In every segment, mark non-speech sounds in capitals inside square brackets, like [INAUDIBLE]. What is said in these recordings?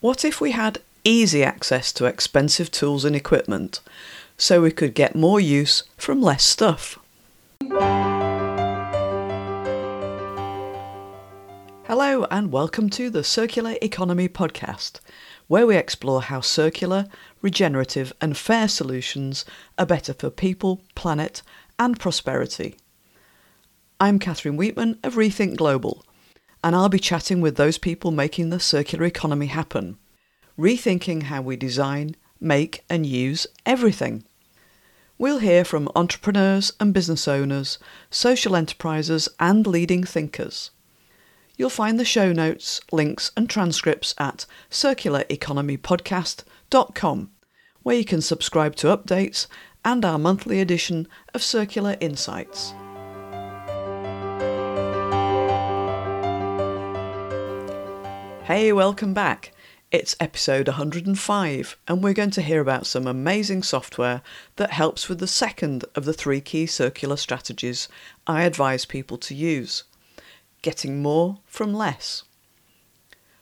What if we had easy access to expensive tools and equipment so we could get more use from less stuff? Hello, and welcome to the Circular Economy Podcast, where we explore how circular, regenerative, and fair solutions are better for people, planet, and prosperity. I'm Catherine Weetman of Rethink Global, and I'll be chatting with those people making the circular economy happen, rethinking how we design, make, and use everything. We'll hear from entrepreneurs and business owners, social enterprises, and leading thinkers. You'll find the show notes, links, and transcripts at circulareconomypodcast.com, where you can subscribe to updates and our monthly edition of Circular Insights. Hey, welcome back. It's episode 105, and we're going to hear about some amazing software that helps with the second of the three key circular strategies I advise people to use getting more from less.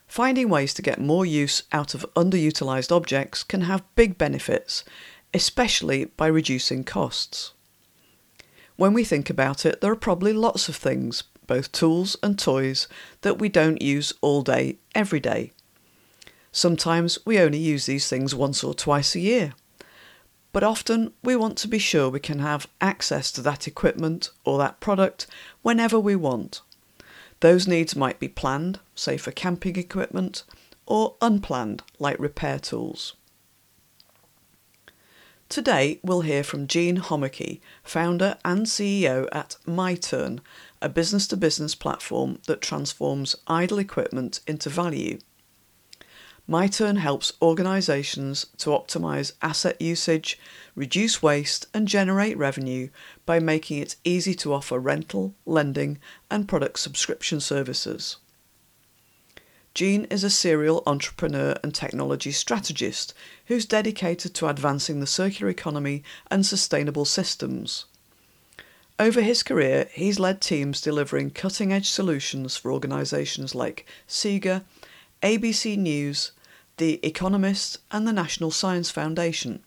Finding ways to get more use out of underutilized objects can have big benefits, especially by reducing costs. When we think about it, there are probably lots of things both tools and toys, that we don't use all day, every day. Sometimes we only use these things once or twice a year. But often we want to be sure we can have access to that equipment or that product whenever we want. Those needs might be planned, say for camping equipment, or unplanned, like repair tools. Today we'll hear from Gene Homicki, founder and CEO at MyTurn, a business to business platform that transforms idle equipment into value. MyTurn helps organisations to optimise asset usage, reduce waste, and generate revenue by making it easy to offer rental, lending, and product subscription services. Gene is a serial entrepreneur and technology strategist who's dedicated to advancing the circular economy and sustainable systems. Over his career, he's led teams delivering cutting edge solutions for organisations like SEGA, ABC News, The Economist, and the National Science Foundation.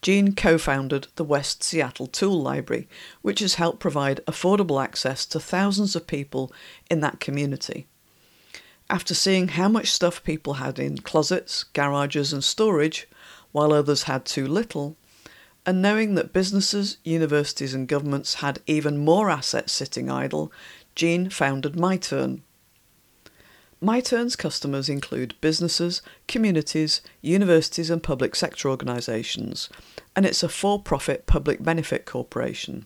Gene co founded the West Seattle Tool Library, which has helped provide affordable access to thousands of people in that community. After seeing how much stuff people had in closets, garages, and storage, while others had too little, and knowing that businesses, universities, and governments had even more assets sitting idle, Gene founded MyTurn. MyTurn's customers include businesses, communities, universities, and public sector organisations, and it's a for profit public benefit corporation.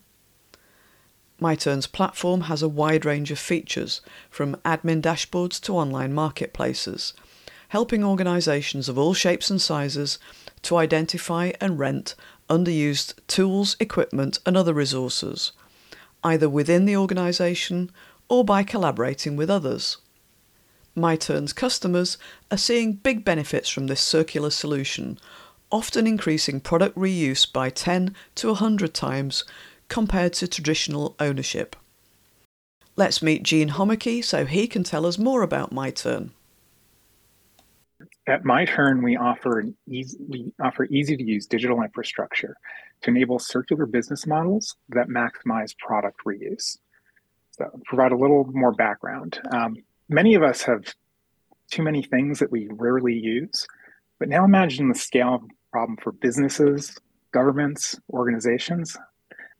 MyTurn's platform has a wide range of features, from admin dashboards to online marketplaces, helping organisations of all shapes and sizes to identify and rent underused tools, equipment, and other resources, either within the organisation or by collaborating with others. MyTurn's customers are seeing big benefits from this circular solution, often increasing product reuse by 10 to 100 times compared to traditional ownership. Let's meet Gene Homicki so he can tell us more about MyTurn. At MyTurn, we offer an easy, we offer easy to use digital infrastructure to enable circular business models that maximize product reuse. So, provide a little more background. Um, many of us have too many things that we rarely use, but now imagine the scale of the problem for businesses, governments, organizations.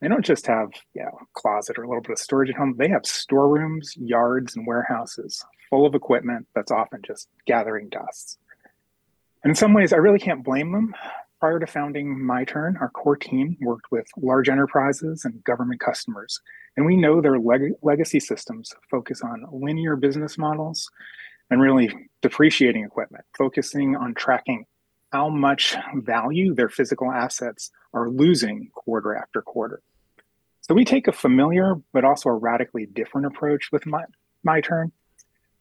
They don't just have you know, a closet or a little bit of storage at home, they have storerooms, yards, and warehouses full of equipment that's often just gathering dust. In some ways, I really can't blame them. Prior to founding MyTurn, our core team worked with large enterprises and government customers. And we know their leg- legacy systems focus on linear business models and really depreciating equipment, focusing on tracking how much value their physical assets are losing quarter after quarter. So we take a familiar but also a radically different approach with my, MyTurn.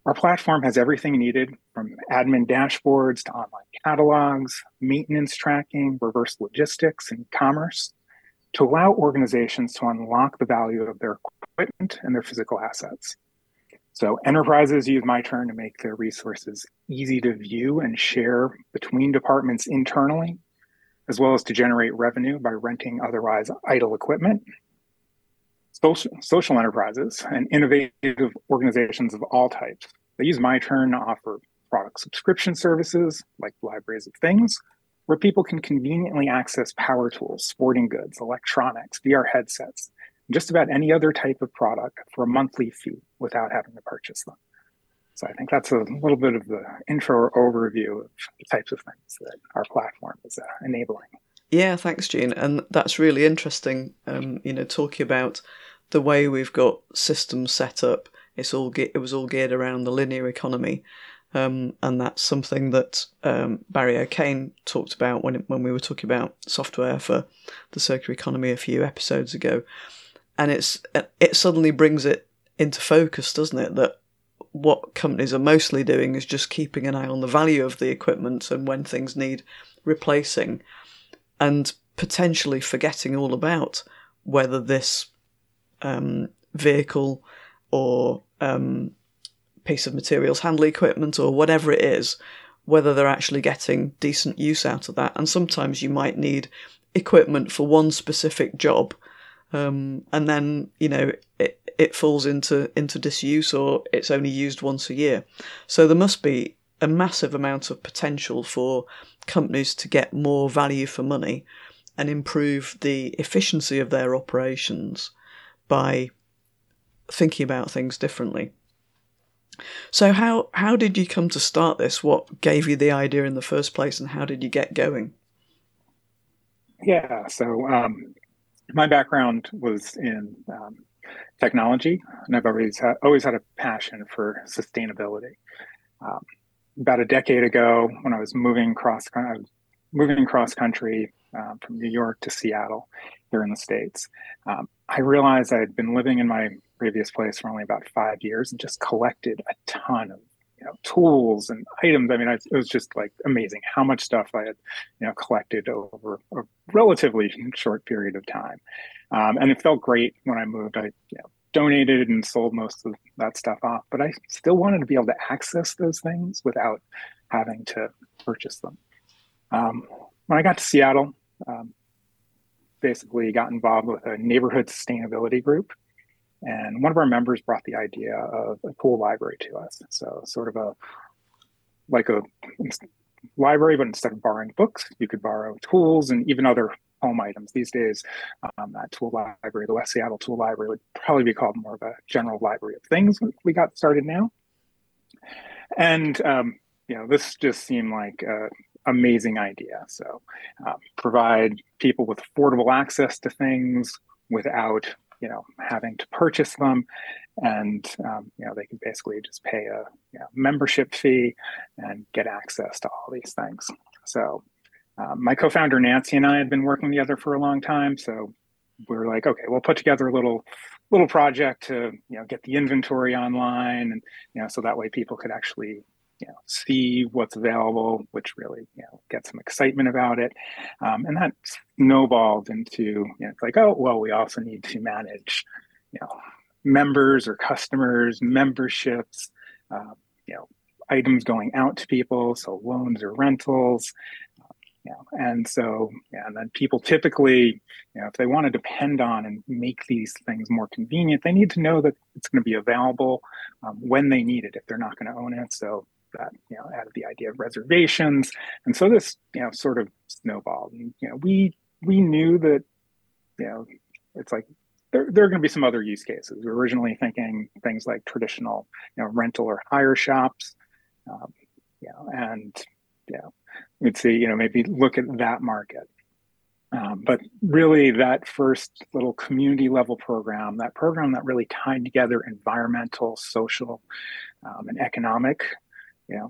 Our platform has everything needed from admin dashboards to online catalogs, maintenance tracking, reverse logistics, and commerce to allow organizations to unlock the value of their equipment and their physical assets. So enterprises use MyTurn to make their resources easy to view and share between departments internally, as well as to generate revenue by renting otherwise idle equipment. Social, social enterprises and innovative organizations of all types, they use MyTurn to offer product subscription services like libraries of things, where people can conveniently access power tools, sporting goods, electronics, VR headsets, just about any other type of product for a monthly fee without having to purchase them. So I think that's a little bit of the intro or overview of the types of things that our platform is uh, enabling. Yeah, thanks, Gene. And that's really interesting. Um, you know, talking about the way we've got systems set up. It's all ge- it was all geared around the linear economy, um, and that's something that um, Barry O'Kane talked about when when we were talking about software for the circular economy a few episodes ago and it's it suddenly brings it into focus, doesn't it? That what companies are mostly doing is just keeping an eye on the value of the equipment and when things need replacing, and potentially forgetting all about whether this um, vehicle or um, piece of materials handling equipment or whatever it is, whether they're actually getting decent use out of that. And sometimes you might need equipment for one specific job um, and then you know it it falls into into disuse or it's only used once a year. So there must be a massive amount of potential for companies to get more value for money and improve the efficiency of their operations by thinking about things differently. So how how did you come to start this? What gave you the idea in the first place, and how did you get going? Yeah, so um, my background was in um, technology, and I've always had, always had a passion for sustainability. Um, about a decade ago, when I was moving cross, was moving cross country um, from New York to Seattle, here in the states, um, I realized I had been living in my previous place for only about five years and just collected a ton of you know tools and items. I mean, I, it was just like amazing how much stuff I had you know collected over a relatively short period of time, um, and it felt great when I moved. I you know, donated and sold most of that stuff off, but I still wanted to be able to access those things without having to purchase them. Um, when I got to Seattle, um, basically got involved with a neighborhood sustainability group and one of our members brought the idea of a tool library to us. So sort of a like a library, but instead of borrowing books, you could borrow tools and even other home items. These days, um, that tool library, the West Seattle Tool Library, would probably be called more of a general library of things. We got started now, and um, you know, this just seemed like a amazing idea. So, um, provide people with affordable access to things without you know having to purchase them. And um, you know they can basically just pay a you know, membership fee and get access to all these things. So um, my co-founder nancy and i had been working together for a long time. So we are like okay we'll put together a little little project to you know get the inventory online and you know so that way people could actually you know, see what's available, which really you know get some excitement about it, um, and that snowballed into you know, it's like oh well we also need to manage you know members or customers memberships, uh, you know items going out to people, so loans or rentals. know, and so, yeah, and then people typically, you know, if they want to depend on and make these things more convenient, they need to know that it's going to be available um, when they need it if they're not going to own it. So that you know added the idea of reservations. And so this you know sort of snowballed. And you know we we knew that you know it's like there, there are going to be some other use cases. We were originally thinking things like traditional you know rental or hire shops. Um, you know and know we'd see you know maybe look at that market. Um, but really that first little community level program that program that really tied together environmental social um, and economic you know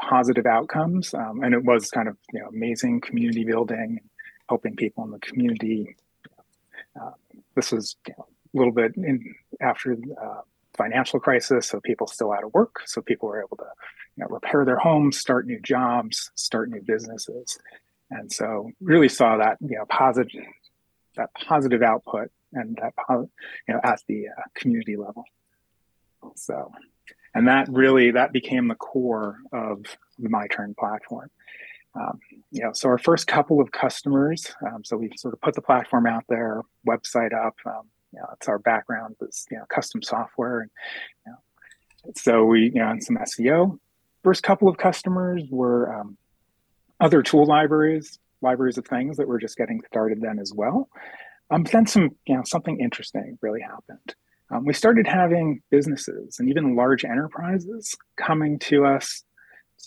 positive outcomes. Um, and it was kind of you know amazing community building helping people in the community. Uh, this was you know, a little bit in, after the uh, financial crisis so people still out of work so people were able to you know, repair their homes start new jobs start new businesses. And so really saw that you know positive that positive output and that you know at the uh, community level. So, and that really that became the core of the MyTurn platform. Um, you know, so our first couple of customers, um, so we sort of put the platform out there, website up. Um, you know, it's our background is you know custom software, and you know, so we you know and some SEO. First couple of customers were um, other tool libraries, libraries of things that were just getting started then as well. Um, but then some you know something interesting really happened. Um, we started having businesses and even large enterprises coming to us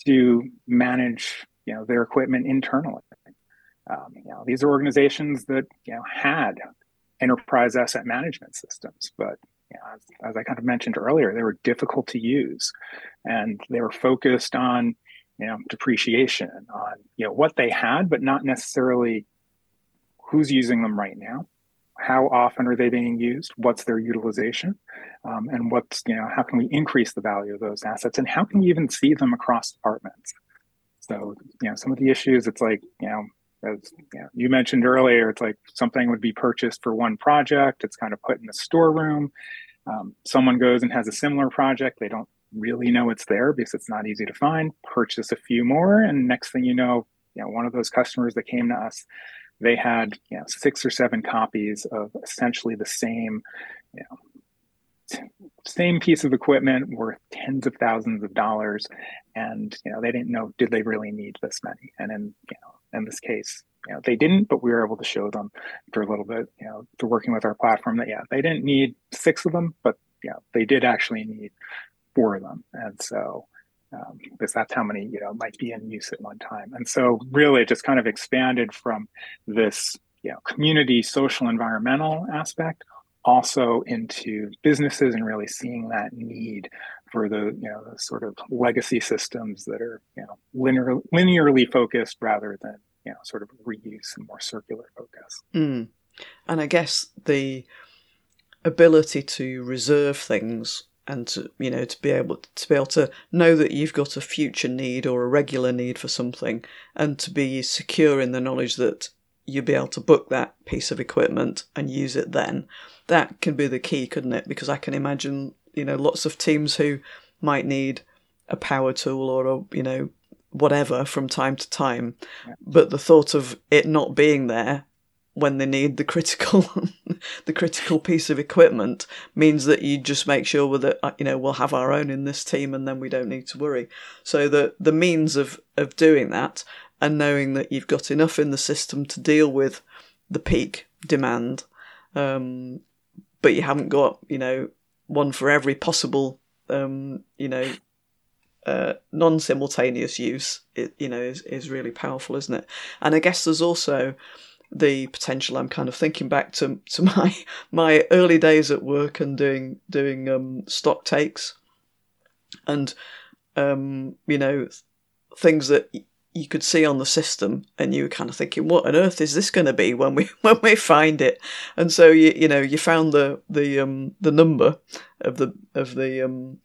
to manage you know their equipment internally. Um, you know, these are organizations that you know had enterprise asset management systems, but you know, as, as, I kind of mentioned earlier, they were difficult to use, and they were focused on you know depreciation, on you know what they had, but not necessarily who's using them right now how often are they being used? What's their utilization? Um, and what's you know how can we increase the value of those assets? And how can we even see them across departments? So, you know, some of the issues, it's like, you know, as you, know, you mentioned earlier, it's like something would be purchased for one project, it's kind of put in the storeroom. Um, someone goes and has a similar project, they don't really know it's there because it's not easy to find, purchase a few more, and next thing you know, you know, one of those customers that came to us, they had you know six or seven copies of essentially the same, you know, same piece of equipment worth tens of thousands of dollars. And you know they didn't know did they really need this many? And in you know in this case you know they didn't but we were able to show them for a little bit you know through working with our platform that yeah they didn't need six of them but yeah they did actually need four of them. And so um, because that's how many you know might be in use at one time and so really it just kind of expanded from this you know community social environmental aspect also into businesses and really seeing that need for the you know the sort of legacy systems that are you know linear, linearly focused rather than you know sort of reuse and more circular focus. Mm. And I guess the ability to reserve things and to you know to be able to be able to know that you've got a future need or a regular need for something and to be secure in the knowledge that you'll be able to book that piece of equipment and use it then. That can be the key, couldn't it? Because I can imagine, you know, lots of teams who might need a power tool or a, you know, whatever from time to time, but the thought of it not being there when they need the critical [LAUGHS] the critical piece of equipment means that you just make sure that uh, you know we'll have our own in this team and then we don't need to worry. So the the means of of doing that and knowing that you've got enough in the system to deal with the peak demand um, but you haven't got you know one for every possible um, you know uh, non-simultaneous use it, you know is, is really powerful isn't it? And i guess there's also the potential i'm kind of thinking back to to [LAUGHS] my my early days at work and doing doing um, stock takes. And um, you know things that you could see on the system and you were kind of thinking what on earth is this going to be [LAUGHS] when we when we find it? And so you you know you found the the um the number of the of the um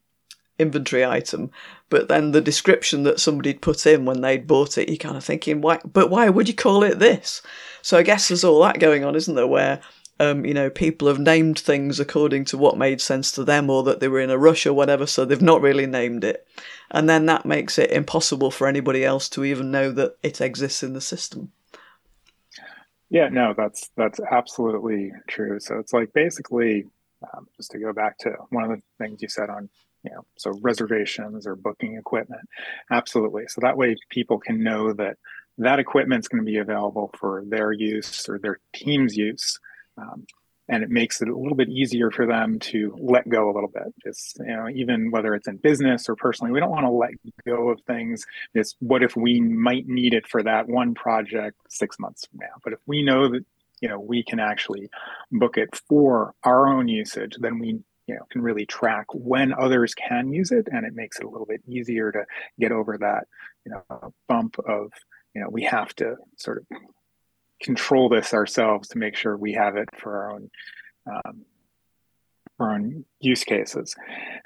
inventory item but then the description that somebody'd put in when they'd bought it you kind of thinking why but why would you call it this so i guess there's all that going on isn't there where um, you know, people have named things according to what made sense to them or that they were in a rush or whatever, so they've not really named it. And then that makes it impossible for anybody else to even know that it exists in the system. Yeah, no, that's that's absolutely true. So it's like basically, um, just to go back to one of the things you said on, you know, so reservations or booking equipment, absolutely. So that way people can know that that equipment is going to be available for their use or their team's use um, and it makes it a little bit easier for them to let go a little bit. Just you know, even whether it's in business or personally, we don't want to let go of things. It's what if we might need it for that one project six months from now? But if we know that you know we can actually book it for our own usage, then we you know can really track when others can use it, and it makes it a little bit easier to get over that you know bump of you know we have to sort of control this ourselves to make sure we have it for our own um, for our own use cases.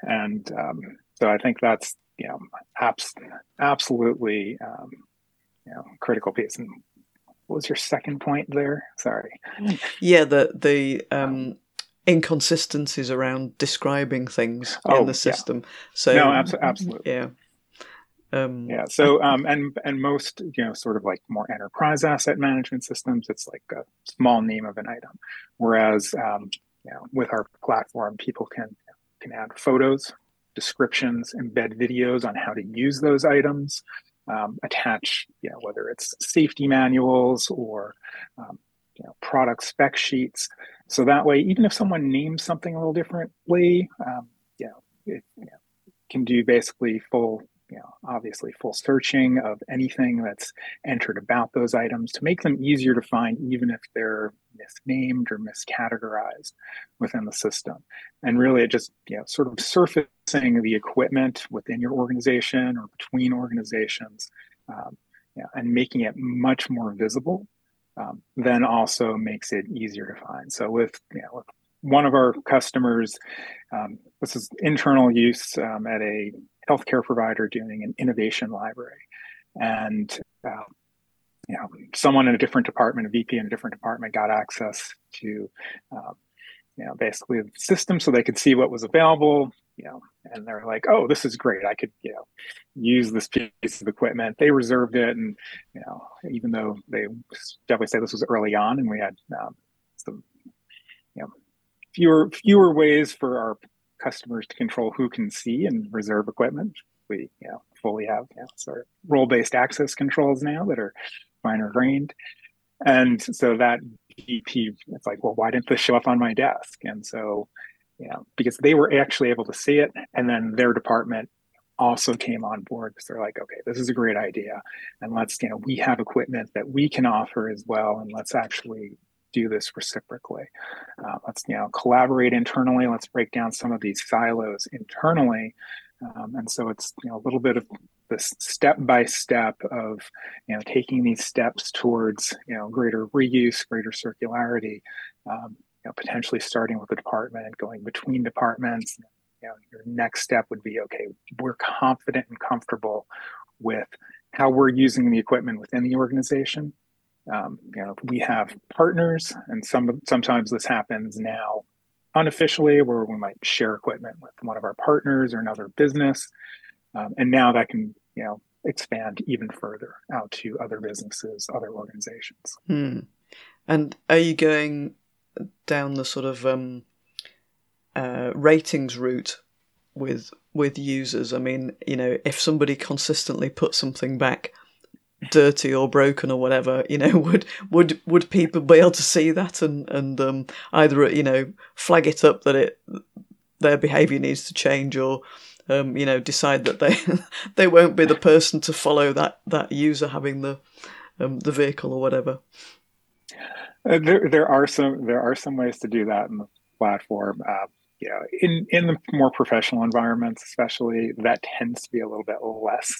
And um, so I think that's you know abs- absolutely um, you know critical piece. And what was your second point there? Sorry. Yeah, the the um, inconsistencies around describing things Oh, in the yeah. system. So No, abso- absolutely. yeah. Um, Yeah. So, um, and and most, you know, sort of like more enterprise asset management systems, it's like a small name of an item. Whereas, um, you know, with our platform, people can can add photos, descriptions, embed videos on how to use those items, um, attach, you know, whether it's safety manuals or, um, you know, product spec sheets. So that way, even if someone names something a little differently, um, you know, it you know, can do basically full you know, obviously full searching of anything that's entered about those items to make them easier to find, even if they're misnamed or miscategorized within the system. And really, it just, you know, sort of surfacing the equipment within your organization or between organizations, um, yeah, and making it much more visible, um, then also makes it easier to find. So with, you know, with one of our customers, um, this is internal use um, at a healthcare provider doing an innovation library. And, uh, you know, someone in a different department, a VP in a different department got access to, um, you know, basically the system so they could see what was available, you know, and they're like, oh, this is great. I could, you know, use this piece of equipment. They reserved it. And, you know, even though they definitely say this was early on and we had um, some, you know, fewer, fewer ways for our customers to control who can see and reserve equipment. We you know, fully have you know, sort of role-based access controls now that are finer grained. And so that VP, it's like, well, why didn't this show up on my desk? And so, you know, because they were actually able to see it, and then their department also came on board because they're like, okay, this is a great idea, and let's, you know, we have equipment that we can offer as well, and let's actually do this reciprocally. Uh, let's you know collaborate internally. Let's break down some of these silos internally, um, and so it's you know a little bit of this step by step of you know taking these steps towards you know greater reuse, greater circularity. Um, know, potentially starting with a department, going between departments. You know, your next step would be okay. We're confident and comfortable with how we're using the equipment within the organization um, you know, we have partners, and some sometimes this happens now unofficially, where we might share equipment with one of our partners or another business, um, and now that can you know expand even further out to other businesses, other organizations. Hmm. And are you going down the sort of um, uh, ratings route with with users? I mean, you know, if somebody consistently puts something back dirty or broken or whatever, [LAUGHS] you know, would would would people be able to see that and and um, either you know flag it up that it their behaviour needs to change or um, you know decide that they [LAUGHS] they won't be the person to follow that that user having the um, the vehicle or whatever. Uh, there there are some there are some ways to do that in the platform. Uh, you know, in in the more professional environments, especially, that tends to be a little bit less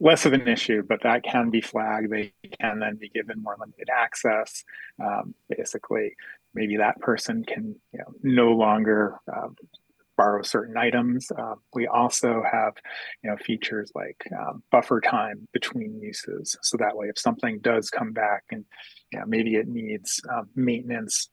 less of an issue, but that can be flagged. They can then be given more limited access. Um, basically, maybe that person can you know, no longer um, borrow certain items. Um, we also have you know features like um, buffer time between uses, so that way if something does come back and know, maybe it needs um, maintenance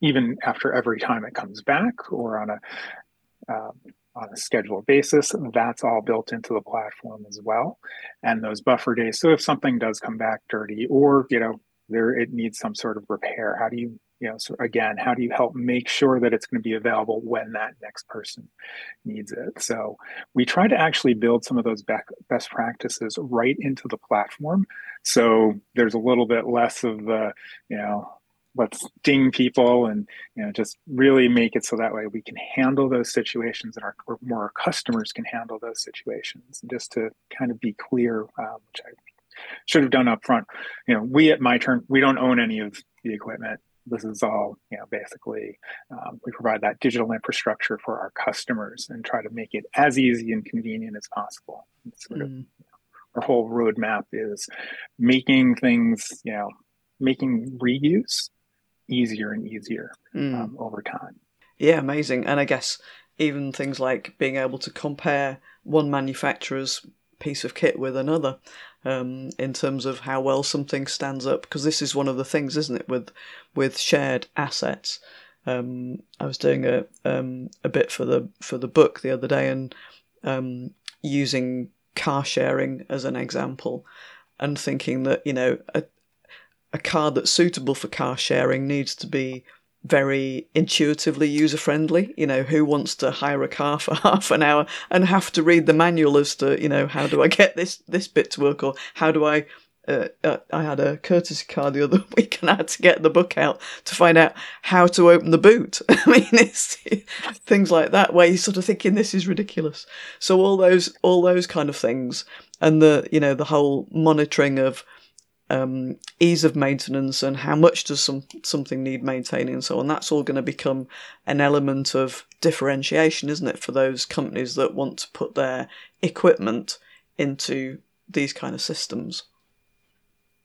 even after every time it comes back or on a um, on a scheduled basis. That's all built into the platform as well. And those buffer days. So if something does come back dirty or, you know, there it needs some sort of repair, how do you, you know, so again, how do you help make sure that it's going to be available when that next person needs it? So we try to actually build some of those best practices right into the platform. So there's a little bit less of the, you know, let's ding people and you know just really make it so that way we can handle those situations and our or more our customers can handle those situations and just to kind of be clear um, which i should have done up front you know we at MyTurn we don't own any of the equipment this is all you know basically um, we provide that digital infrastructure for our customers and try to make it as easy and convenient as possible sort of, mm. you know, our whole roadmap is making things you know making reuse easier and easier mm. um, over time. Yeah, amazing. And I guess even things like being able to compare one manufacturer's piece of kit with another um, in terms of how well something stands up, because this is one of the things, isn't it, with with shared assets. um, I was doing a um, a bit for the for the book the other day and um, using car sharing as an example, and thinking that you know a a car that's suitable for car sharing needs to be very intuitively user friendly. You know, who wants to hire a car for [LAUGHS] half an hour and have to read the manual as to you know how do I get this this bit to work or how do I uh, uh, I had a courtesy car the other [LAUGHS] week and I had to get the book out to find out how to open the boot. [LAUGHS] I mean, it's things like that where you're sort of thinking this is ridiculous. So all those all those kind of things and the you know the whole monitoring of um, ease of maintenance and how much does some something need maintaining and so on. That's all going to become an element of differentiation, isn't it, for those companies that want to put their equipment into these kind of systems.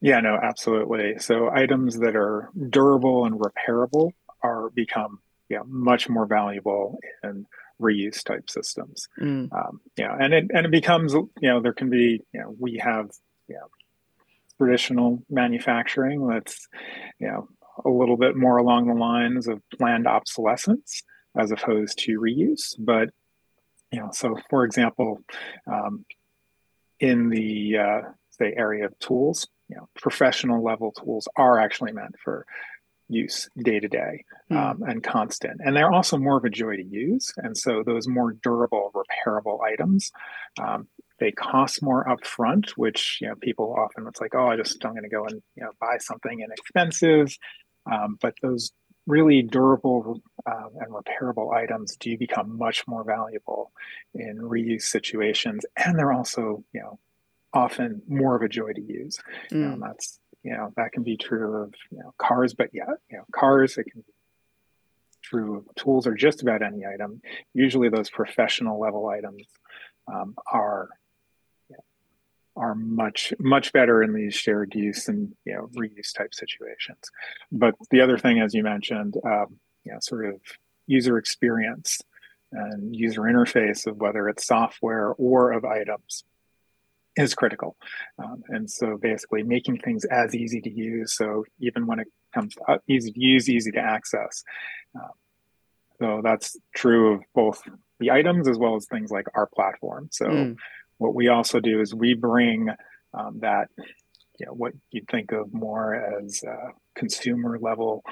Yeah, no, absolutely. So items that are durable and repairable are become yeah much more valuable in reuse type systems. Mm. Um, yeah, and it and it becomes you know there can be you know we have you know traditional manufacturing that's you know a little bit more along the lines of planned obsolescence as opposed to reuse, but you know so for example um, in the uh, say area of tools you know, professional level tools are actually meant for use day to day and constant. And they're also more of a joy to use. And so those more durable, repairable items, um, they cost more upfront, which you know people often it's like, oh, I just I'm going to go and you know buy something inexpensive. Um, but those really durable uh, and repairable items do become much more valuable in reuse situations, and they're also you know often more of a joy to use. Mm. You know, that's you know that can be true of you know cars, but yeah, you know cars it can be true of tools or just about any item. Usually, those professional level items um, are are much much better in these shared use and you know reuse type situations. But the other thing, as you mentioned, um, you know, sort of user experience and user interface of whether it's software or of items is critical. Um, and so basically making things as easy to use. So even when it comes to uh, easy to use, easy to access. Um, so that's true of both the items as well as things like our platform. So mm. What we also do is we bring um, that you know, what you'd think of more as uh, consumer level.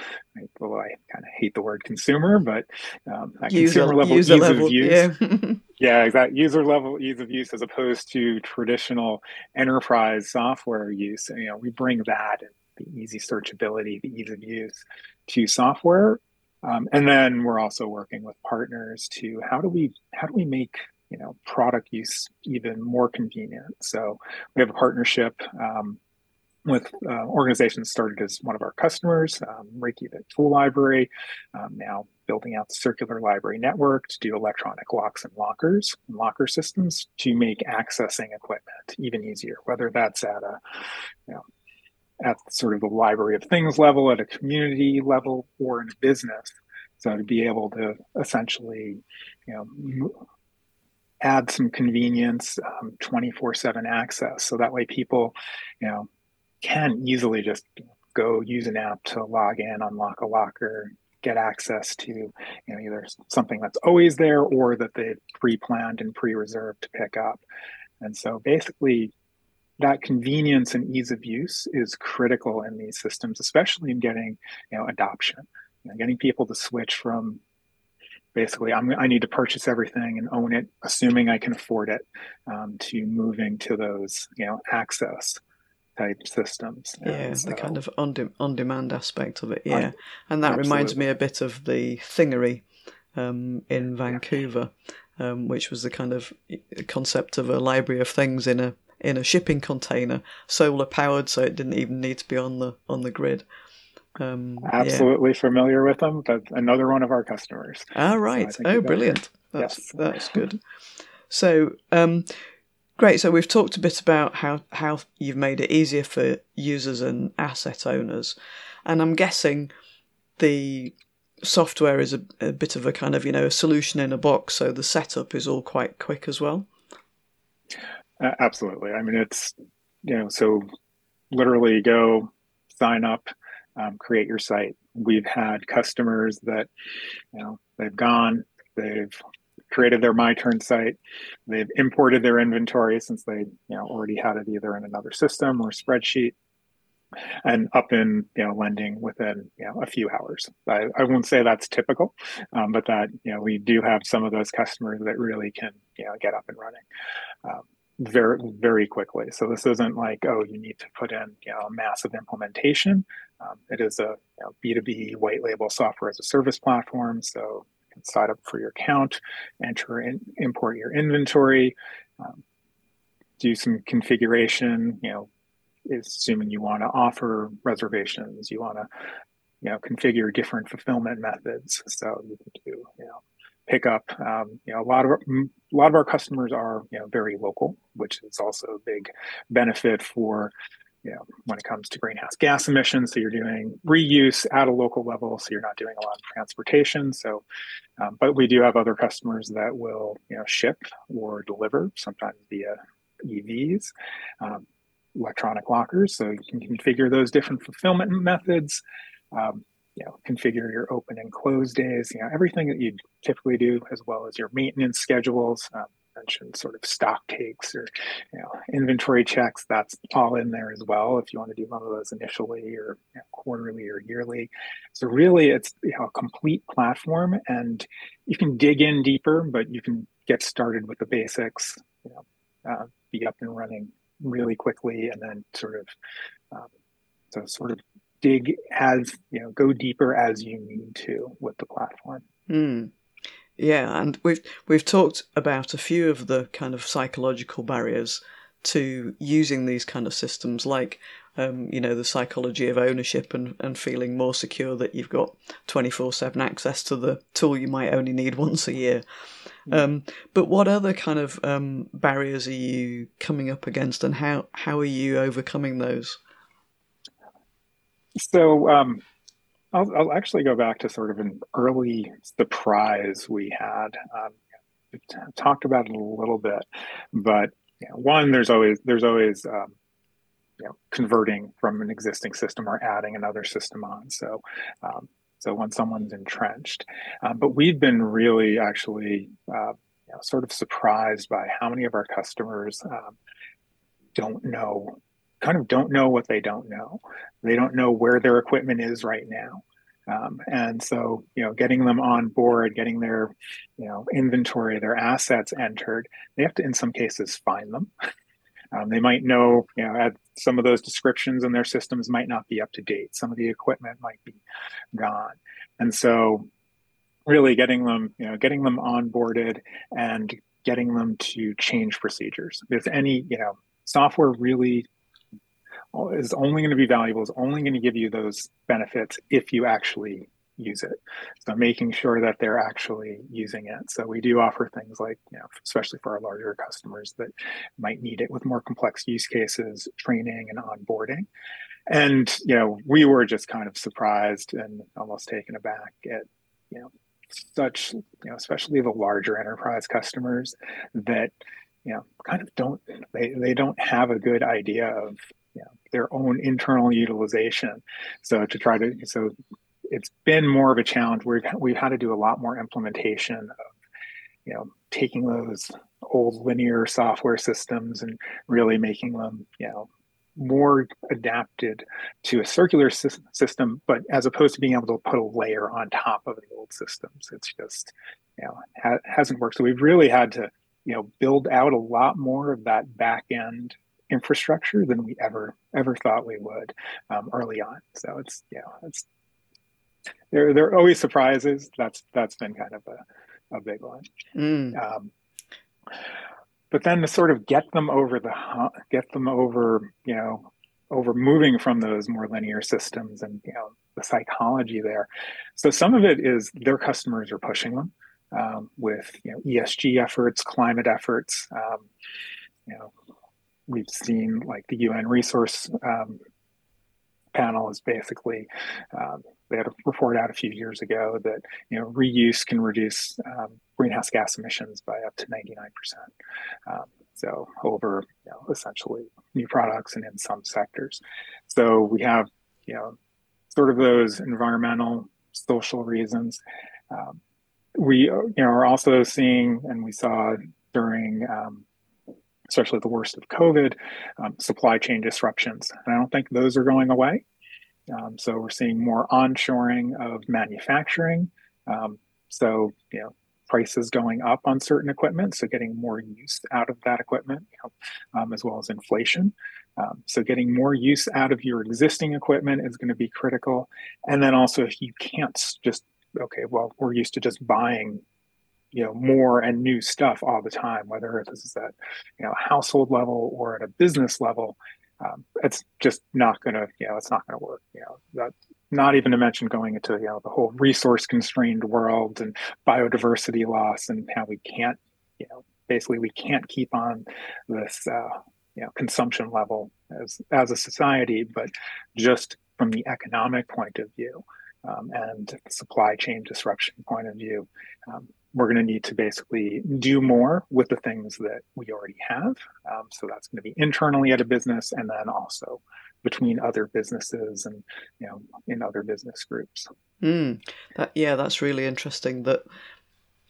Well, I kind of hate the word consumer, but um, user, consumer level ease level, of use. Yeah. [LAUGHS] yeah, exactly. User level ease of use as opposed to traditional enterprise software use. You know, we bring that and the easy searchability, the ease of use to software. Um, and then we're also working with partners to how do we how do we make you know product use even more convenient. So we have a partnership um, with uh, organizations started as one of our customers, um, the Tool Library, um, now building out the circular library network to do electronic locks and lockers and locker systems to make accessing equipment even easier, whether that's at a, you know, at sort of the library of things level, at a community level, or in a business. So to be able to essentially, you know, add some convenience, um, 24 7 access. So that way people, you know, can easily just go use an app to log in, unlock a locker, get access to you know either something that's always there or that they've pre-planned and pre-reserved to pick up. And so basically that convenience and ease of use is critical in these systems, especially in getting you know adoption, you know, getting people to switch from basically I'm, i need to purchase everything and own it, assuming I can afford it, um, to moving to those you know access type systems. Yeah, so, the kind of on de- on demand aspect of it. Yeah, and that absolutely. reminds me a bit of the Thingery um, in Vancouver, yeah. um, which was the kind of concept of a library of things in a in a shipping container, solar powered, so it didn't even need to be on the on the grid. Um, Absolutely yeah. familiar with them, but another one of our customers. Ah, right. So oh, brilliant. That's yes. that's good. So, um, Great. So we've talked a bit about how, how you've made it easier for users and asset owners. And I'm guessing the software is a, a bit of a kind of, you know, a solution in a box. So the setup is all quite quick as well. Uh, absolutely. I mean, it's, you know, so literally go sign up, um, create your site, we've had customers that, you know, they've gone, they've created their MyTurn site, they've imported their inventory since they, you know, already had it either in another system or spreadsheet, and up in you know lending within you know a few hours. I, I won't say that's typical, um, but that you know we do have some of those customers that really can you know get up and running. Um, very very quickly. So this isn't like oh you need to put in you know a massive implementation. Um, it is a B two B white label software as a service platform. So you can sign up for your account, enter and import your inventory, um, do some configuration. You know assuming you want to offer reservations, you want to, you know, configure different fulfillment methods. So you can do, you know, pick up. Um, you know, a lot of our, a lot of our customers are, you know, very local, which is also a big benefit for, you know, when it comes to greenhouse gas emissions. So you're doing reuse at a local level, so you're not doing a lot of transportation. So, um, but we do have other customers that will, you know, ship or deliver, sometimes via EVs. Um, electronic lockers. So you can configure those different fulfillment methods. Um, you know, configure your open and close days. You know, everything that you typically do, as well as your maintenance schedules. Um, mentioned sort of stock takes or you know inventory checks. That's all in there as well. If you want to do one of those initially or you know, quarterly or yearly. So really, it's you know a complete platform, and you can dig in deeper, but you can get started with the basics. You know, uh, be up and running really quickly and then sort of um, so sort of dig as you know go deeper as you need to with the platform mm. yeah and we've we've talked about a few of the kind of psychological barriers to using these kind of systems like um, you know the psychology of ownership and, and feeling more secure that you've got 24-7 access to the tool you might only need [LAUGHS] once a year Mm. Um, but what other kind of um, barriers are you coming up against, and how how are you overcoming those? So um, I'll, I'll, actually go back to sort of an early surprise we had. Um, talked about it a little bit, but you know, one, there's always there's always um, you know, converting from an existing system or adding another system on. So um, so when someone's entrenched. Um, but we've been really actually uh, you know, sort of surprised by how many of our customers um, don't know, kind of don't know what they don't know. They don't know where their equipment is right now. Um, and so, you know, getting them on board, getting their, you know, inventory, their assets entered, they have to, in some cases, find them. [LAUGHS] Um, they might know, you know, some of those descriptions in their systems might not be up to date. Some of the equipment might be gone, and so really getting them, you know, getting them onboarded and getting them to change procedures. If any, you know, software really is only going to be valuable, is only going to give you those benefits if you actually use it. So making sure that they're actually using it. So we do offer things like, you know, especially for our larger customers that might need it with more complex use cases, training and onboarding. And, you know, we were just kind of surprised and almost taken aback at, you know, such, you know, especially the larger enterprise customers that, you know, kind of don't they, they don't have a good idea of you know, their own internal utilization. So to try to so it's been more of a challenge. We've we've had to do a lot more implementation of, you know, taking those old linear software systems and really making them, you know, more adapted to a circular sy- system, but as opposed to being able to put a layer on top of the old systems, it's just, you know, ha- hasn't worked. So we've really had to, you know, build out a lot more of that back end infrastructure than we ever ever thought we would um, early on. So it's, you know, it's there there are always surprises. That's that's been kind of a, a big one. Mm. Um, but then to sort of get them over the get them over you know over moving from those more linear systems and you know the psychology there. So some of it is their customers are pushing them um, with you know ESG efforts, climate efforts. Um, you know, we've seen like the UN resource um, panel is basically um, they had a report out a few years ago that you know reuse can reduce um, greenhouse gas emissions by up to 99%. Um, so over you know, essentially new products and in some sectors. So we have you know sort of those environmental, social reasons. Um, we you know are also seeing, and we saw during um, especially the worst of COVID, um, supply chain disruptions. And I don't think those are going away. Um, so we're seeing more onshoring of manufacturing. Um, so you know prices going up on certain equipment, so getting more use out of that equipment, you know, um, as well as inflation. Um, so getting more use out of your existing equipment is going to be critical. And then also, if you can't just okay, well, we're used to just buying you know more and new stuff all the time whether this is at you know household level or at a business level um, it's just not going to you know it's not going to work you know that not even to mention going into you know the whole resource constrained world and biodiversity loss and how we can't you know basically we can't keep on this uh, you know consumption level as as a society but just from the economic point of view um, and supply chain disruption point of view um, we're going to need to basically do more with the things that we already have. Um, so that's going to be internally at a business and then also between other businesses and, you know, in other business groups. Mm, that, yeah, that's really interesting that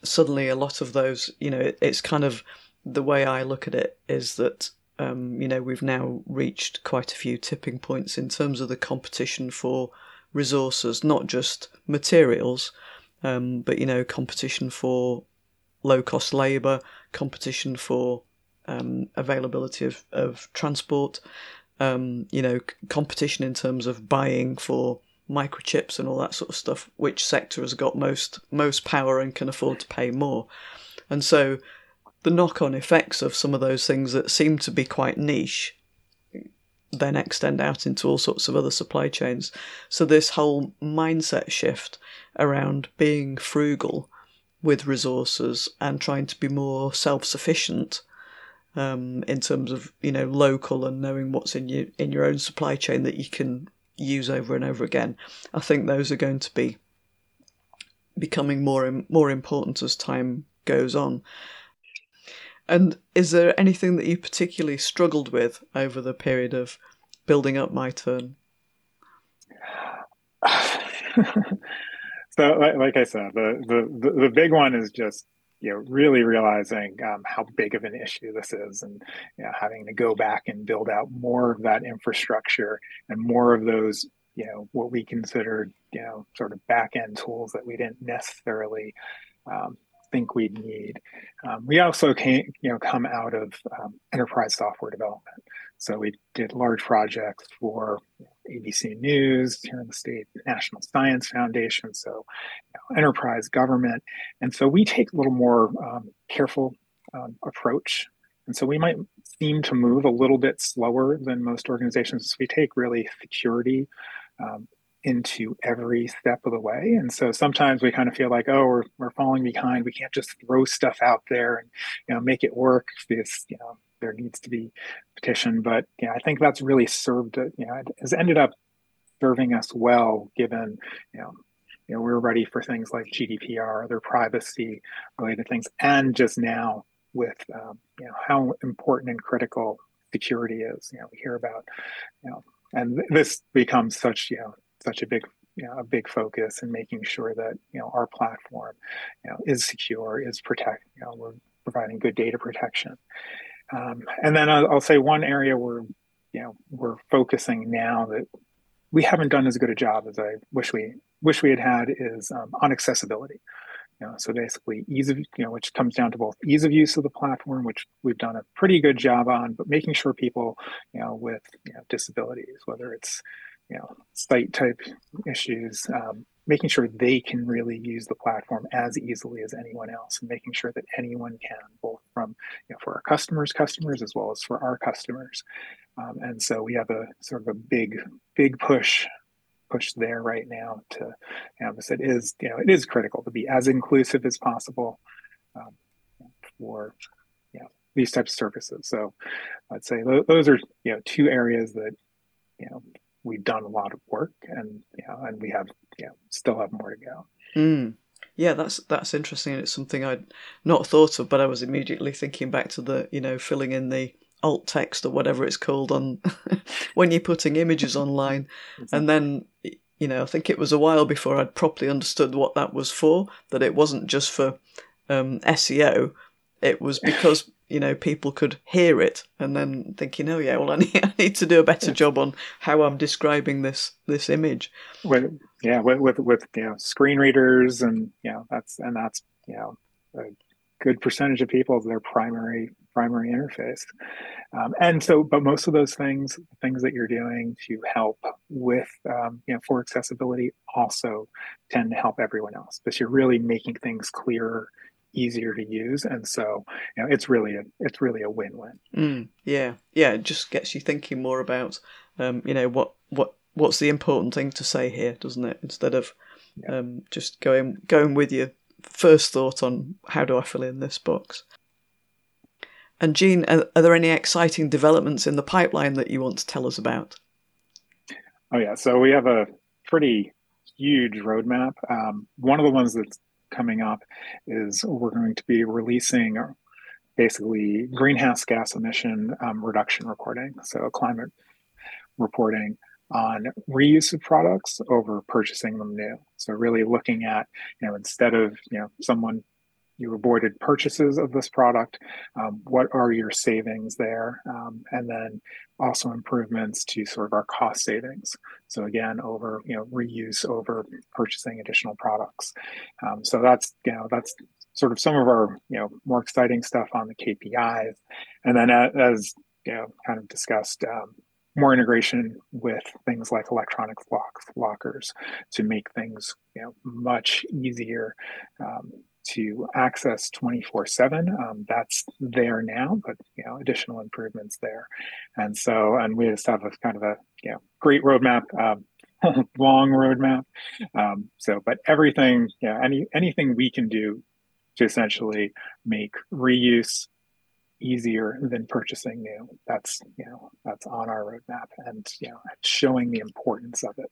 suddenly a lot of those, you know, it, it's kind of the way I look at it is that, um, you know, we've now reached quite a few tipping points in terms of the competition for resources, not just materials, um, but you know, competition for low cost labour, competition for um, availability of, of transport, um, you know, competition in terms of buying for microchips and all that sort of stuff. Which sector has got most most power and can afford to pay more? And so, the knock on effects of some of those things that seem to be quite niche then extend out into all sorts of other supply chains. So, this whole mindset shift around being frugal with resources and trying to be more self sufficient um, in terms of you know local and knowing what's in your in your own supply chain that you can use over and over again. I think those are going to be becoming more more important as time goes on. And is there anything that you particularly struggled with over the period of building up MyTurn? [LAUGHS] so, like I said, the, the the big one is just you know really realizing um, how big of an issue this is, and you know, having to go back and build out more of that infrastructure and more of those you know what we considered you know sort of back end tools that we didn't necessarily um, think we'd need. Um, we also came, you know, come out of um, enterprise software development. So we did large projects for ABC News here in the state, National Science Foundation, so you know, enterprise government, and so we take a little more um, careful um, approach. And so we might seem to move a little bit slower than most organizations. We take really security um, into every step of the way. And so sometimes we kind of feel like, oh, we're, we're falling behind. We can't just throw stuff out there and, you know, make it work because, you know, there needs to be petition. But, know, I think that's really served, you know, it has ended up serving us well, given, you know, you know, we're ready for things like GDPR, other privacy related things. And just now with, um, you know, how important and critical security is, you know, we hear about, you know, and this becomes such, you know, such a big you know, a big focus in making sure that you know our platform you know is secure is protect you know we're providing good data protection um, and then I'll, I'll, say one area where you know we're focusing now that we haven't done as good a job as I wish we wish we had had is um, on accessibility. You know, so basically ease of you know which comes down to both ease of use of the platform, which we've done a pretty good job on, but making sure people you know with you know, disabilities, whether it's you know site type issues um, making sure they can really use the platform as easily as anyone else and making sure that anyone can both from you know for our customers customers as well as for our customers. Um, and so we have a sort of a big big push push there right now to you know it is you know it is critical to be as inclusive as possible um, for you know these types of services. So i'd say those are you know two areas that you know we've done a lot of work and you know, and we have you know, still have more to go. Mm. Yeah, that's that's interesting. It's something I'd not thought of, but I was immediately thinking back to the you know filling in the alt text or whatever it's called on [LAUGHS] when you're putting images online, and then you know, I think it was a while before I'd properly understood what that was for. That it wasn't just for um, SEO. It was because you know people could hear it and then thinking, oh yeah, well I [LAUGHS] need, I need to do a better job on how I'm describing this this image. With yeah, with with, with you know screen readers and you know that's and that's you know a good percentage of people their primary primary interface. Um, and so, but most of those things, things that you're doing to help with, um, you know, for accessibility also tend to help everyone else because you're really making things clearer easier to use and so you know it's really a it's really a win-win mm, yeah yeah it just gets you thinking more about um, you know what what what's the important thing to say here doesn't it instead of yeah. um, just going going with your first thought on how do i fill in this box and Gene, are, are, there any exciting developments in the pipeline that you want to tell us about? Oh yeah, so we have a pretty huge roadmap. Um, one of the ones that's coming up is we're going to be releasing basically greenhouse gas emission um, reduction reporting, so climate reporting on reuse of products over purchasing them new. So really looking at, you know, instead of, you know, someone you avoided purchases of this product. Um, what are your savings there? Um, and then also improvements to sort of our cost savings. So again, over you know reuse over purchasing additional products. Um, so that's you know that's sort of some of our you know more exciting stuff on the KPIs. And then as you know kind of discussed. Um, more integration with things like electronic locks, lockers to make things you know much easier um, to access 24 um, 7 that's there now but you know additional improvements there. And so and we just have a kind of a you know great roadmap um, [LAUGHS] long roadmap. Um, so but everything yeah any anything we can do to essentially make reuse easier than purchasing new that's you know that's on our roadmap and you know showing the importance of it.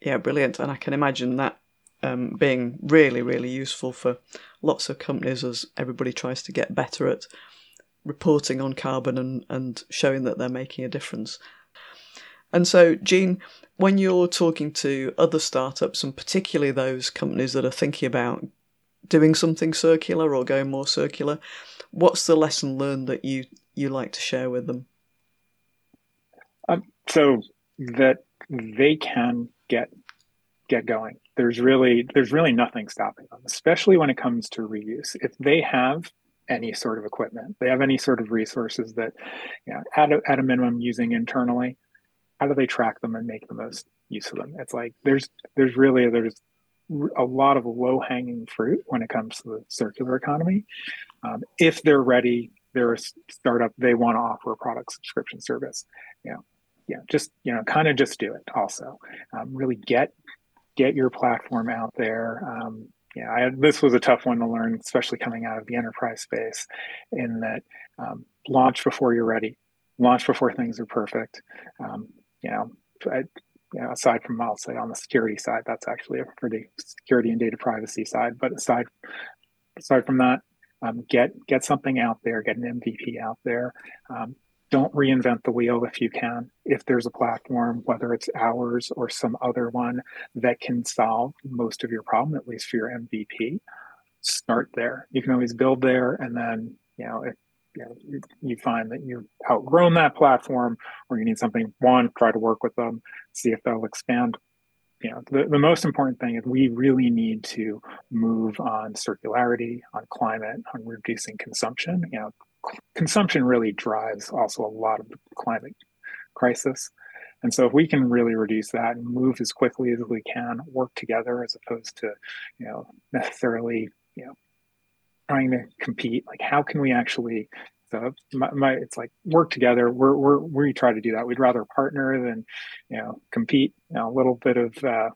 Yeah brilliant. And i can imagine that um, being really, really useful for lots of companies as everybody tries to get better at reporting on carbon and, and showing that they're making a difference. And so, Gene, when you're talking to other startups, and particularly those companies that are thinking about doing something circular or going more circular, what's the lesson learned that you, you like to share with them? Um, so that they can get get going. There's really there's really nothing stopping them, especially when it comes to reuse. If they have any sort of equipment, they have any sort of resources that, you know, at a, at a minimum using internally, how do they track them and make the most use of them? It's like there's there's really there's a lot of low hanging fruit when it comes to the circular economy. Um, if they're ready, they're a startup, they want to offer a product subscription service. You know, yeah, just you know, kind of just do it. Also, um, really get get your platform out there. Um, yeah, I, this was a tough one to learn, especially coming out of the enterprise space, in that um, launch before you're ready, launch before things are perfect. Um, you know, I, you know, aside from I'll say on the security side, that's actually a pretty security and data privacy side. But aside aside from that, um, get get something out there, get an MVP out there. Um, don't reinvent the wheel if you can. If there's a platform, whether it's ours or some other one that can solve most of your problem, at least for your MVP, start there. You can always build there, and then you know if you, know, you, find that you've outgrown that platform or you need something, one, try to work with them, see if they'll expand you know the, the most important thing is we really need to move on circularity on climate on reducing consumption you know consumption really drives also a lot of the climate crisis. And so if we can really reduce that and move as quickly as we can, work together as opposed to, you know, necessarily, you know, trying to compete, like how can we actually so my, my, it's like work together. We're, we're, we try to do that. We'd rather partner than, you know, compete. You know, a little bit of uh,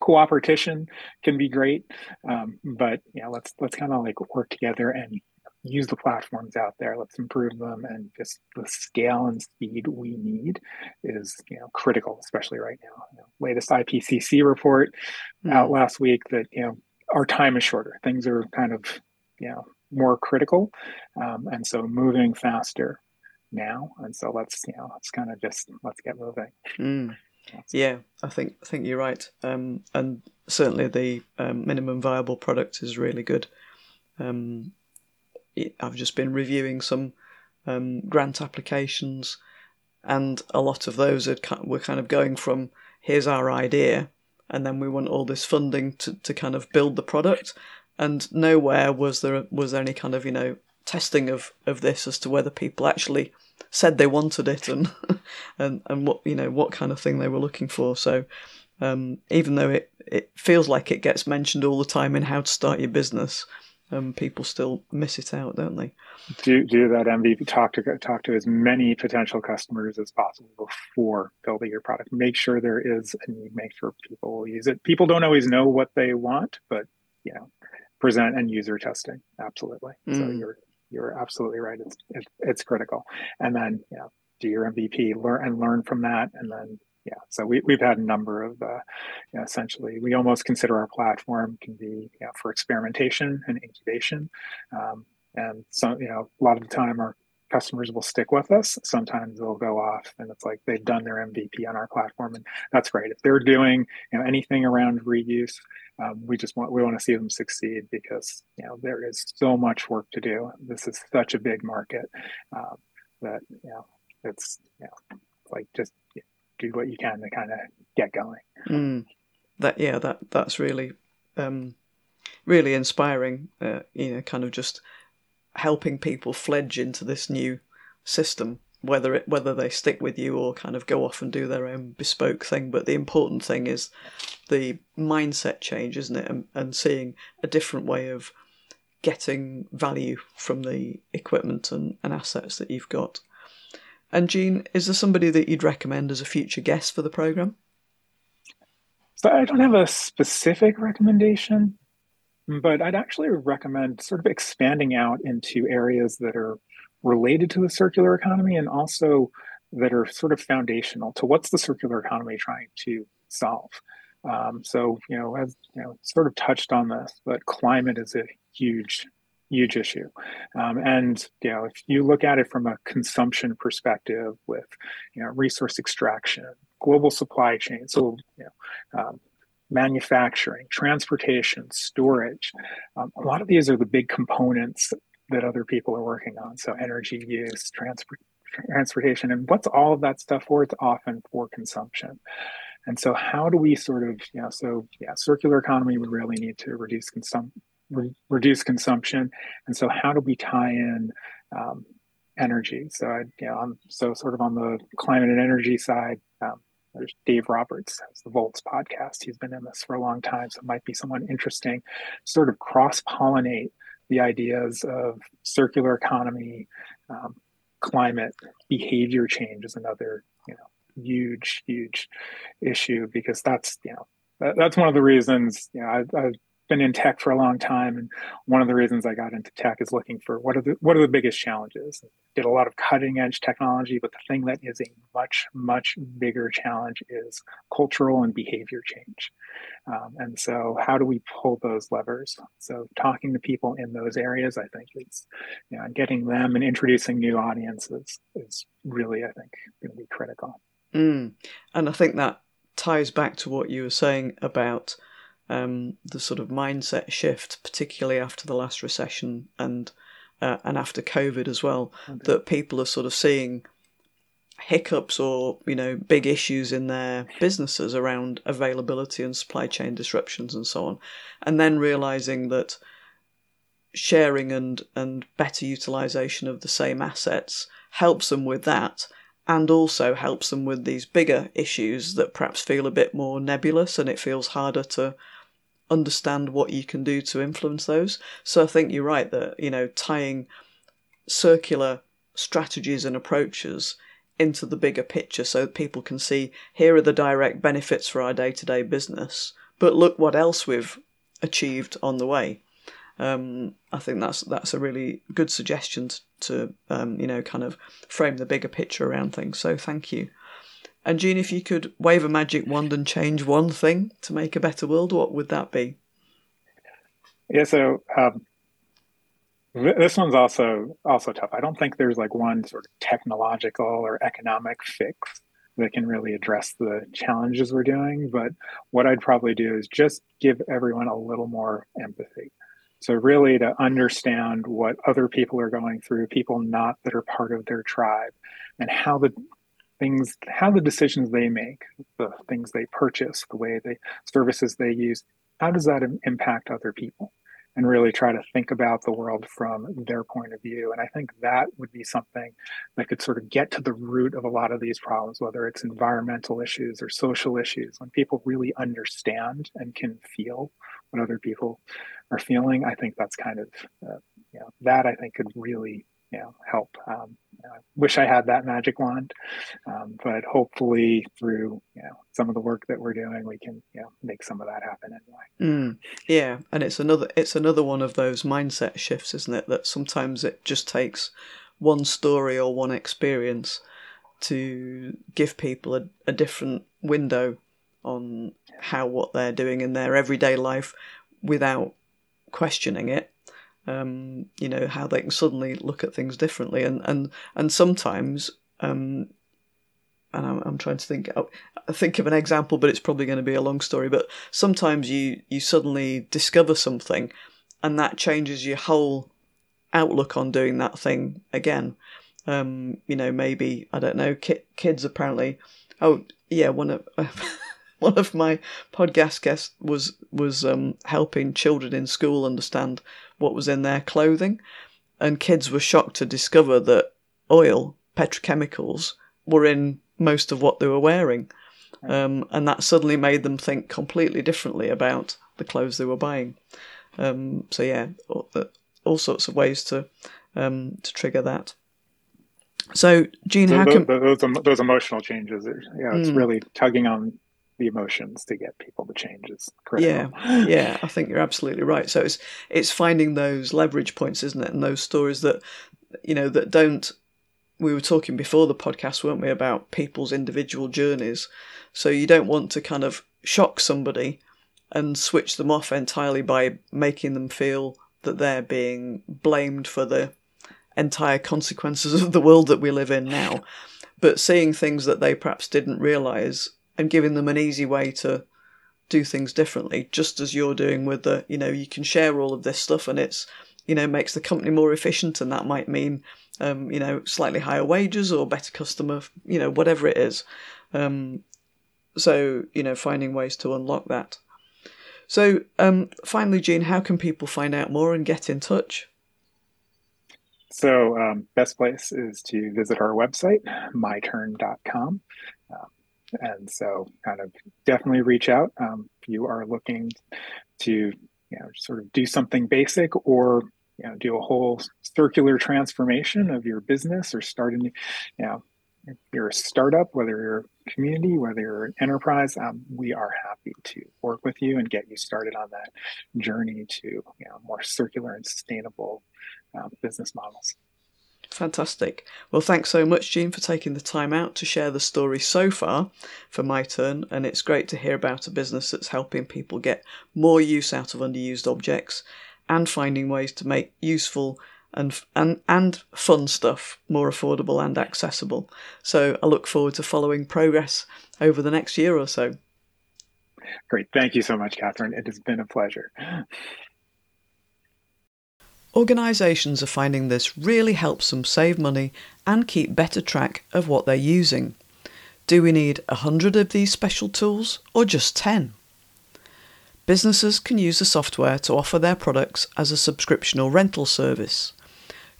cooperation can be great, um, but you know, let's let's kind of like work together and use the platforms out there. Let's improve them and just the scale and speed we need is you know critical especially right now. You know, latest ipcc report mm-hmm. out last week that you know our time is shorter. Things are kind of you know more critical um, and so moving faster now. And so let's you know let's kind of just let's get moving. Mm. Yeah, I think I think you're right, um, and certainly the um, minimum viable product is really good. Um, I've just been reviewing some um, grant applications, and a lot of those are, were kind of going from here's our idea, and then we want all this funding to, to kind of build the product, and nowhere was there was there any kind of you know testing of, of this as to whether people actually said they wanted it and [LAUGHS] and and what you know what kind of thing they were looking for. So um, even though it it feels like it gets mentioned all the time in how to start your business, um, people still miss it out, don't they? Do do that MVP. Talk to talk to as many potential customers as possible before building your product. Make sure there is a need. Make sure people will use it. People don't always know what they want, but you know, present and user testing absolutely. Mm. So you're you're absolutely right. It's it's critical. And then you know, do your MVP, learn and learn from that, and then yeah. So we we've had a number of uh, you know, essentially we almost consider our platform can be you know, for experimentation and incubation. Um, and so you know a lot of the time our customers will stick with us. Sometimes they'll go off and it's like they've done their MVP on our platform, and that's great. If they're doing you know anything around reuse, um, we just want we want to see them succeed because you know there is so much work to do. This is such a big market um, that you know it's you know like just do what you can to kind of get going. Mm. That yeah, that that's really um, really inspiring. Uh, you know, kind of just helping people fledge into this new system whether it whether they stick with you or kind of go off and do their own bespoke thing but the important thing is the mindset change isn't it and, and seeing a different way of getting value from the equipment and, and assets that you've got and Gene is there somebody that you'd recommend as a future guest for the program so i don't have a specific recommendation but I'd actually recommend sort of expanding out into areas that are related to the circular economy and also that are sort of foundational to what's the circular economy trying to solve. Um, so, you know, as you know, sort of touched on this, but climate is a huge, huge issue. Um, and you know, if you look at it from a consumption perspective, with you know, resource extraction, global supply chain, so you know, um, manufacturing, transportation, storage. Um, a lot of these are the big components that other people are working on. So energy use, transport, transportation, and what's all of that stuff for? It's often for consumption. And so, how do we sort of, you know, so yeah, circular economy would really need to reduce consum- re- reduce consumption. And so, how do we tie in um, energy? So, I, you know, I'm so sort of on the climate and energy side. Um, there's Dave Roberts, has the Volts podcast. He's been in this for a long time, so it might be someone interesting. Sort of cross pollinate the ideas of circular economy, um, climate, behavior change is another, you know, huge, huge issue because that's, you know, that, that's one of the reasons, you know, I, I've been in tech for a long time, and one of the reasons I got into tech is looking for what are the what are the biggest challenges. Did a lot of cutting edge technology, but the thing that is a much much bigger challenge is cultural and behavior change. Um, and so, how do we pull those levers? So, talking to people in those areas, I think, is you know, getting them and introducing new audiences is really, I think, going to be critical. Mm. And I think that ties back to what you were saying about um, the sort of mindset shift, particularly after the last recession and uh, and after COVID as well, okay. that people are sort of seeing hiccups or you know big issues in their businesses around availability and supply chain disruptions and so on, and then realizing that sharing and and better utilization of the same assets helps them with that and also helps them with these bigger issues that perhaps feel a bit more nebulous and it feels harder to understand what you can do to influence those. So I think you're right that, you know, tying circular strategies and approaches into the bigger picture so people can see here are the direct benefits for our day to day business, but look what else we've achieved on the way. Um, I think that's that's a really good suggestion to um, you know kind of frame the bigger picture around things. So thank you. And Gene, if you could wave a magic wand and change one thing to make a better world, what would that be? Yeah, so um, this one's also also tough. I don't think there's like one sort of technological or economic fix that can really address the challenges we're doing. But what I'd probably do is just give everyone a little more empathy. So, really, to understand what other people are going through, people not that are part of their tribe, and how the things, how the decisions they make, the things they purchase, the way the services they use, how does that impact other people? And really try to think about the world from their point of view. And I think that would be something that could sort of get to the root of a lot of these problems, whether it's environmental issues or social issues, when people really understand and can feel what other people are feeling, I think that's kind of, uh, you know, that I think could really, you know, help. Um, I wish I had that magic wand, um, but hopefully through, you know, some of the work that we're doing, we can, you know, make some of that happen anyway. Mm, yeah, and it's another, it's another one of those mindset shifts, isn't it? That sometimes it just takes one story or one experience to give people a, a different window on how what they're doing in their everyday life without questioning it. Um, you know how they can suddenly look at things differently, and and and sometimes, um, and I'm, I'm trying to think oh, think of an example, but it's probably going to be a long story. But sometimes you you suddenly discover something, and that changes your whole outlook on doing that thing again. Um, you know, maybe I don't know. Ki- kids apparently. Oh yeah, one of [LAUGHS] [LAUGHS] one of my podcast guests was was um, helping children in school understand what was in their clothing, and kids were shocked to discover that oil, petrochemicals, were in most of what they were wearing, um, and that suddenly made them think completely differently about the clothes they were buying. Um, so yeah, all, all, sorts of ways to um, to trigger that. So, so how those, can those, those emotional changes? Yeah, it's mm. really tugging on the emotions to get people to change is critical. Yeah, yeah, I think you're absolutely right. So it's it's finding those leverage points, isn't it? And those stories that you know that don't. We were talking before the podcast, weren't we, about people's individual journeys. So you don't want to kind of shock somebody and switch them off entirely by making them feel that they're being blamed for the entire consequences [LAUGHS] of the world that we live in now. But seeing things that they perhaps didn't realize and giving them an easy way to do things differently, just as you're doing with the, you know, you can share all of this stuff and it's, you know, makes the company more efficient and that might mean, um, you know, slightly higher wages or better customer, you know, whatever it is. Um, so, you know, finding ways to unlock that. So, um, finally, Gene, how can people find out more and get in touch? So, um, best place is to visit our website, myturn.com. And so, kind of definitely reach out um, if you are looking to, you know, sort of do something basic or you know do a whole circular transformation of your business or start a new, you know, if you're a startup, whether you're a community, whether you're an enterprise, um, we are happy to work with you and get you started on that journey to you know more circular and sustainable uh, business models. Fantastic. Well, thanks so much, Gene, for taking the time out to share the story so far for MyTurn. And it's great to hear about a business that's helping people get more use out of underused objects and finding ways to make useful and and and fun stuff more affordable and accessible. So I look forward to following progress over the next year or so. Great. Thank you so much, Catherine. It has been a pleasure. Organisations are finding this really helps them save money and keep better track of what they're using. Do we need a hundred of these special tools or just 10? Businesses can use the software to offer their products as a subscription or rental service.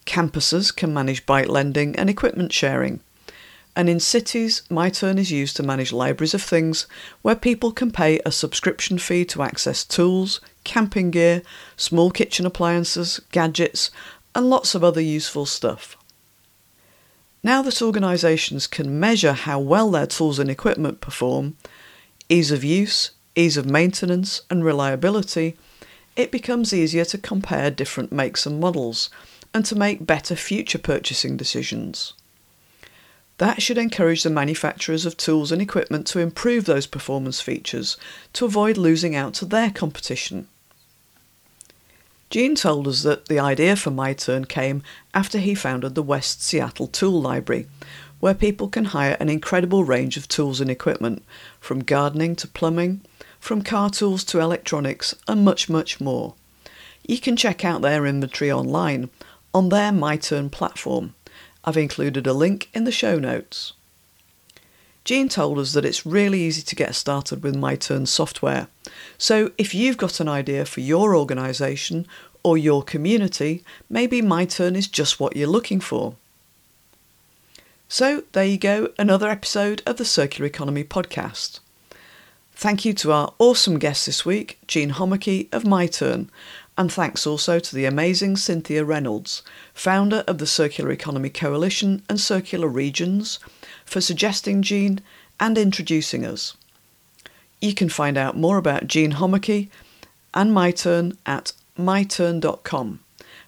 Campuses can manage bike lending and equipment sharing. And in cities, MyTurn is used to manage libraries of things where people can pay a subscription fee to access tools, camping gear, small kitchen appliances, gadgets, and lots of other useful stuff. Now that organisations can measure how well their tools and equipment perform, ease of use, ease of maintenance, and reliability, it becomes easier to compare different makes and models and to make better future purchasing decisions. That should encourage the manufacturers of tools and equipment to improve those performance features to avoid losing out to their competition. Gene told us that the idea for MyTurn came after he founded the West Seattle Tool Library, where people can hire an incredible range of tools and equipment, from gardening to plumbing, from car tools to electronics, and much, much more. You can check out their inventory online on their MyTurn platform. I've included a link in the show notes. Gene told us that it's really easy to get started with MyTurn software. So if you've got an idea for your organisation or your community, maybe MyTurn is just what you're looking for. So there you go, another episode of the Circular Economy podcast. Thank you to our awesome guest this week, Gene Homicki of MyTurn, and thanks also to the amazing Cynthia Reynolds, founder of the Circular Economy Coalition and Circular Regions, for suggesting Gene and introducing us. You can find out more about Gene Homicki and MyTurn at myturn.com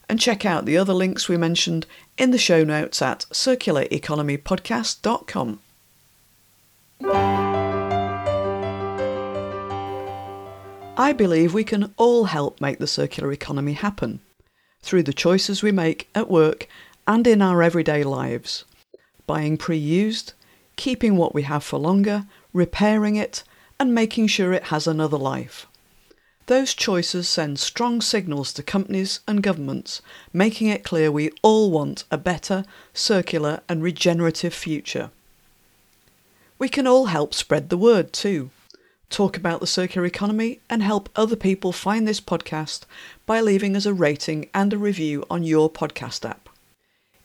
and check out the other links we mentioned in the show notes at circulareconomypodcast.com. I believe we can all help make the circular economy happen through the choices we make at work and in our everyday lives. Buying pre used, keeping what we have for longer, repairing it, and making sure it has another life. Those choices send strong signals to companies and governments, making it clear we all want a better, circular, and regenerative future. We can all help spread the word too talk about the circular economy, and help other people find this podcast by leaving us a rating and a review on your podcast app.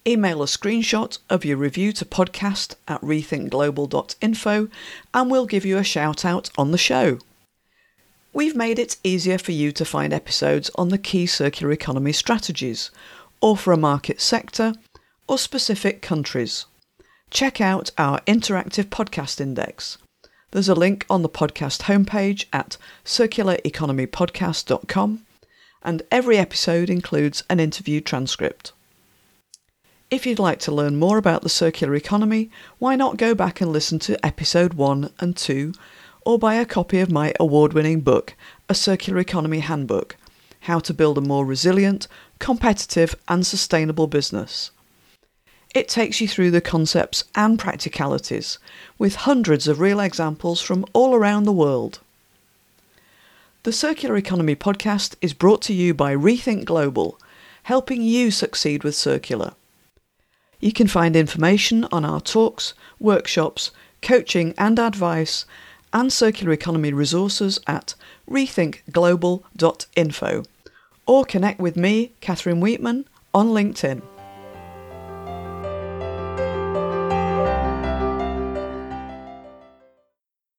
Email a screenshot of your review to podcast at rethinkglobal.info and we'll give you a shout out on the show. We've made it easier for you to find episodes on the key circular economy strategies, or for a market sector, or specific countries. Check out our interactive podcast index. There's a link on the podcast homepage at circulareconomypodcast.com, and every episode includes an interview transcript. If you'd like to learn more about the circular economy, why not go back and listen to episode 1 and 2, or buy a copy of my award winning book, A Circular Economy Handbook How to Build a More Resilient, Competitive, and Sustainable Business. It takes you through the concepts and practicalities, with hundreds of real examples from all around the world. The Circular Economy podcast is brought to you by Rethink Global, helping you succeed with circular. You can find information on our talks, workshops, coaching and advice, and circular economy resources at rethinkglobal.info or connect with me, Catherine Weetman, on LinkedIn.